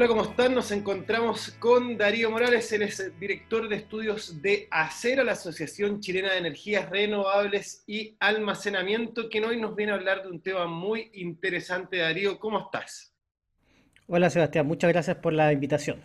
Hola, ¿cómo están? Nos encontramos con Darío Morales, él es director de estudios de ACERA, la Asociación Chilena de Energías Renovables y Almacenamiento, que hoy nos viene a hablar de un tema muy interesante. Darío, ¿cómo estás? Hola, Sebastián, muchas gracias por la invitación.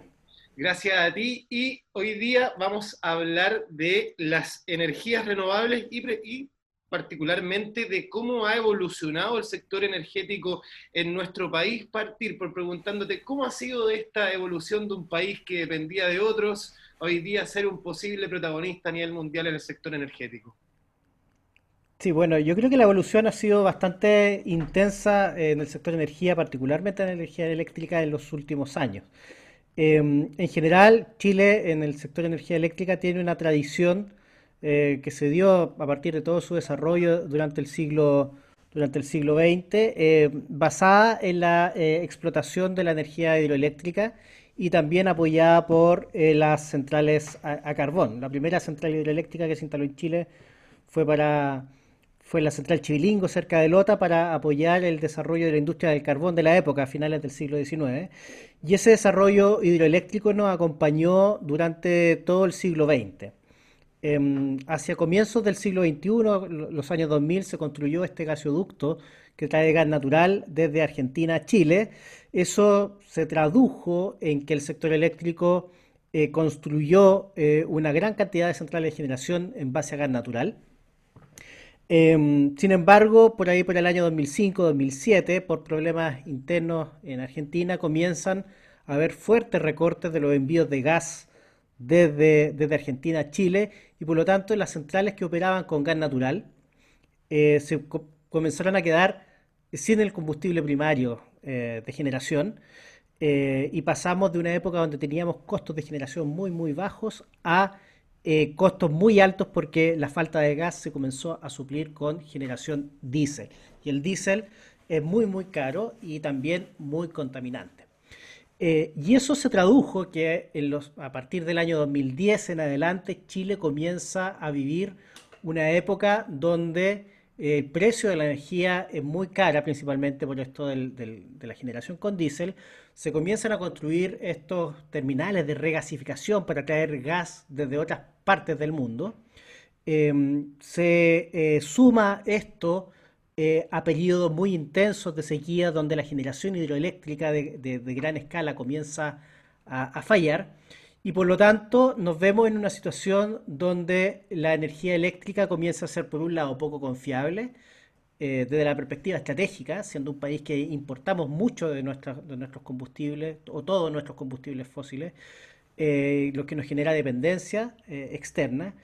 Gracias a ti y hoy día vamos a hablar de las energías renovables y, y particularmente de cómo ha evolucionado el sector energético en nuestro país, partir por preguntándote cómo ha sido esta evolución de un país que dependía de otros, hoy día ser un posible protagonista a nivel mundial en el sector energético. Sí, bueno, yo creo que la evolución ha sido bastante intensa en el sector energía, particularmente en la energía eléctrica en los últimos años. Em, en general, Chile en el sector de energía eléctrica tiene una tradición eh, que se dio a partir de todo su desarrollo durante el siglo, durante el siglo XX, eh, basada en la eh, explotación de la energía hidroeléctrica y también apoyada por las centrales a, carbón. La primera central hidroeléctrica que se instaló en Chile fue para fue la central Chivilingo cerca de Lota para apoyar el desarrollo de la industria del carbón de la época, a finales del siglo XIX. Y ese desarrollo hidroeléctrico nos acompañó durante todo el siglo XX. Em, hacia comienzos del siglo XXI, los años 2000, se construyó este gasoducto que trae gas natural desde Argentina a Chile. Eso se tradujo en que el sector eléctrico eh, construyó eh, una gran cantidad de centrales de generación en base a gas natural. Em, sin embargo, por ahí por el año 2005-2007, por problemas internos en Argentina, comienzan a haber fuertes recortes de los envíos de gas desde, Argentina a Chile y por lo tanto las centrales que operaban con gas natural eh, se comenzaron a quedar sin el combustible primario eh, de generación eh, y pasamos de una época donde teníamos costos de generación muy muy bajos a costos muy altos porque la falta de gas se comenzó a suplir con generación diésel y el diésel es muy muy caro y también muy contaminante. Eh, y eso se tradujo que a partir del año 2010 en adelante Chile comienza a vivir una época donde eh, el precio de la energía es muy cara, principalmente por esto de la generación con diésel. Se comienzan a construir estos terminales de regasificación para traer gas desde otras partes del mundo. Em, se eh, suma esto eh, a periodos muy intensos de sequía donde la generación hidroeléctrica de, gran escala comienza a, fallar y por lo tanto nos vemos en una situación donde la energía eléctrica comienza a ser por un lado poco confiable eh, desde la perspectiva estratégica, siendo un país que importamos mucho de, de nuestros combustibles o todos nuestros combustibles fósiles, eh, lo que nos genera dependencia externa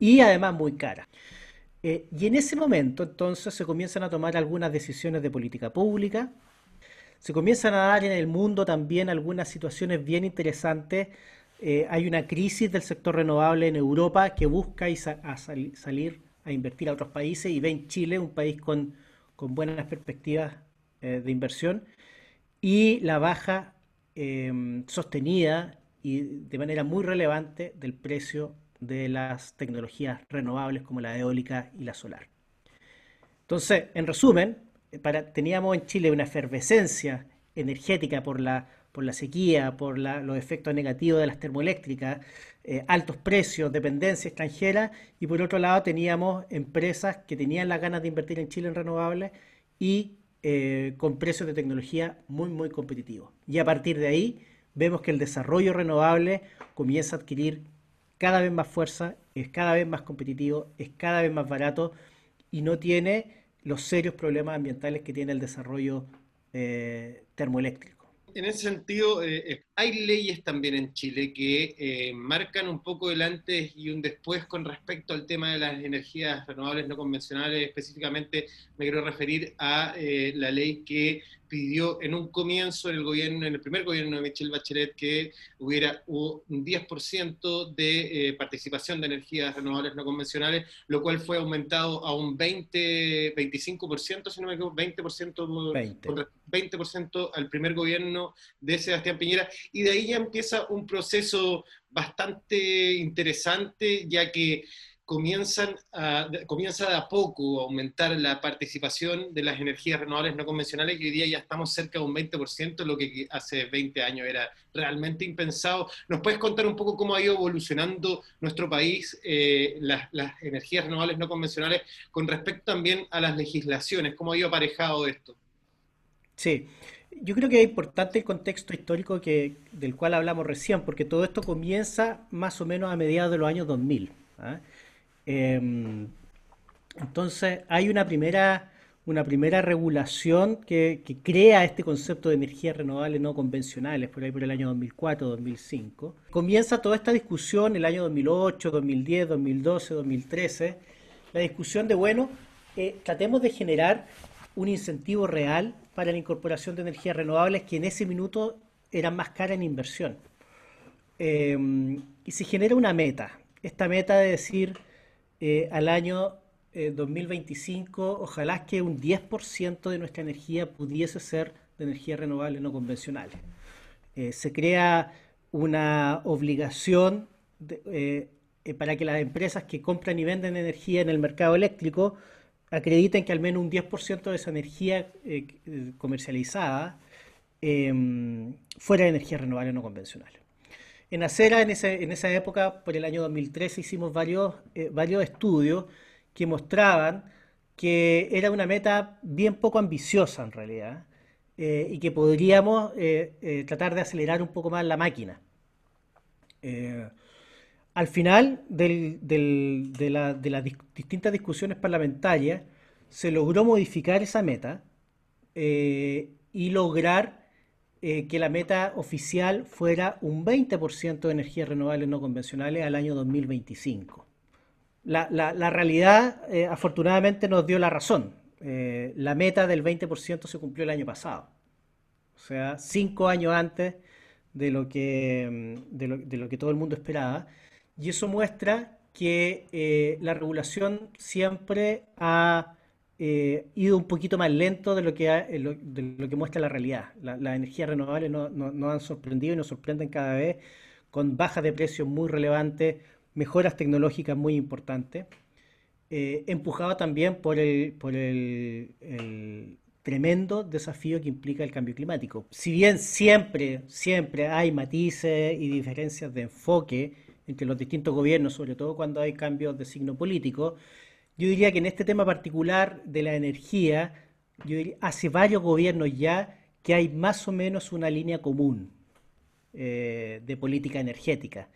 y además muy cara. Eh, y en ese momento entonces se comienzan a tomar algunas decisiones de política pública, se comienzan a dar en el mundo también algunas situaciones bien interesantes. Eh, hay una crisis del sector renovable en Europa que busca salir a invertir a otros países y ve en Chile un país con, buenas perspectivas eh, de inversión y la baja sostenida y de manera muy relevante del precio de las tecnologías renovables como la eólica y la solar. Entonces, en resumen, teníamos en Chile una efervescencia energética por la, por la sequía, por los efectos negativos de las termoeléctricas, eh, altos precios, dependencia extranjera, y por otro lado teníamos empresas que tenían las ganas de invertir en Chile en renovables y eh, con precios de tecnología muy, muy competitivos. Y a partir de ahí vemos que el desarrollo renovable comienza a adquirir cada vez más fuerza, es cada vez más competitivo, es cada vez más barato y no tiene los serios problemas ambientales que tiene el desarrollo eh, termoeléctrico. En ese sentido, eh, eh, hay leyes también en Chile que marcan un poco el antes y un después con respecto al tema de las energías renovables no convencionales. Específicamente me quiero referir a la ley que pidió en un comienzo en el gobierno, en el primer gobierno de Michelle Bachelet, que hubiera un 10% de eh, participación de energías renovables no convencionales, lo cual fue aumentado a un 20, 25%, si no me equivoco, 20%, 20. 20% al primer gobierno de Sebastián Piñera, y de ahí ya empieza un proceso bastante interesante, ya que comienzan comienza de a poco a aumentar la participación de las energías renovables no convencionales y hoy día ya estamos cerca de un 20%, lo que hace 20 años era realmente impensado. ¿Nos puedes contar un poco cómo ha ido evolucionando nuestro país eh, las, energías renovables no convencionales con respecto también a las legislaciones? ¿Cómo ha ido aparejado esto? Sí, yo creo que es importante el contexto histórico que, del cual hablamos recién, porque todo esto comienza más o menos a mediados de los años 2000. ¿ah? Em, entonces hay una primera, una primera regulación que, crea este concepto de energías renovables no convencionales, por ahí por el año 2004, 2005. Comienza toda esta discusión el año 2008, 2010, 2012, 2013, la discusión de, bueno, eh, tratemos de generar un incentivo real para la incorporación de energías renovables que en ese minuto eran más caras en inversión. Em, y se genera una meta. Esta meta de decir eh, al año 2025, eh, ojalá que un 10% de nuestra energía pudiese ser de energías renovables no convencionales. Eh, se crea una obligación para que las empresas que compran y venden energía en el mercado eléctrico acrediten que al menos un 10% de esa energía comercializada em, fuera de energía renovable no convencional. En Acera, en, esa época, por el año 2013, hicimos varios, eh, varios estudios que mostraban que era una meta bien poco ambiciosa en realidad eh, y que podríamos tratar de acelerar un poco más la máquina. Al final de, las distintas discusiones parlamentarias, se logró modificar esa meta eh, y lograr eh, que la meta oficial fuera un 20% de energías renovables no convencionales al año 2025. La, realidad, eh, afortunadamente, nos dio la razón. la meta del 20% se cumplió el año pasado. O sea, cinco años antes de lo que, de lo que todo el mundo esperaba. Y eso muestra que eh, la regulación siempre ha eh, ido un poquito más lento de lo que, eh, de lo que muestra la realidad. las energías renovables nos no, han sorprendido y nos sorprenden cada vez con bajas de precios muy relevantes, mejoras tecnológicas muy importantes, empujado también por, el tremendo desafío que implica el cambio climático. Si bien siempre, siempre hay matices y diferencias de enfoque, entre los distintos gobiernos, sobre todo cuando hay cambios de signo político. Yo diría que en este tema particular de la energía, yo hace varios gobiernos ya que hay más o menos una línea común eh, de política energética.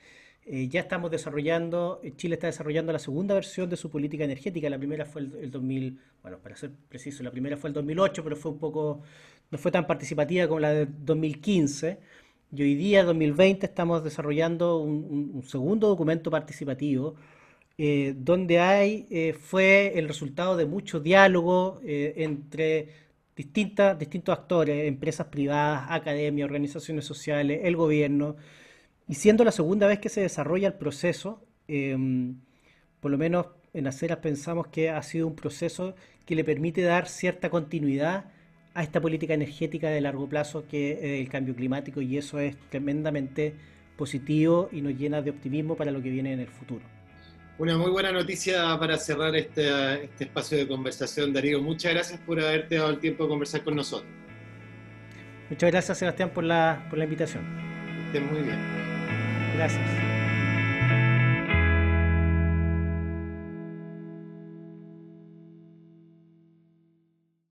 Eh, ya estamos desarrollando, Chile está desarrollando la segunda versión de su política energética. La primera fue el, el, 2000, bueno, para ser preciso, la primera fue el 2008, pero fue un poco, no fue tan participativa como la de 2015. Y hoy día, 2020, estamos desarrollando un, segundo documento participativo eh, donde hay, eh, fue el resultado de mucho diálogo eh, entre distintas, distintos actores, empresas privadas, academia, organizaciones sociales, el gobierno, y siendo la segunda vez que se desarrolla el proceso, em, por lo menos en Aceras pensamos que ha sido un proceso que le permite dar cierta continuidad a esta política energética de largo plazo que es el cambio climático y eso es tremendamente positivo y nos llena de optimismo para lo que viene en el futuro. Una muy buena noticia para cerrar este, este espacio de conversación, Darío. Muchas gracias por haberte dado el tiempo de conversar con nosotros. Muchas gracias, Sebastián, por la, por la invitación. Estén muy bien. Gracias.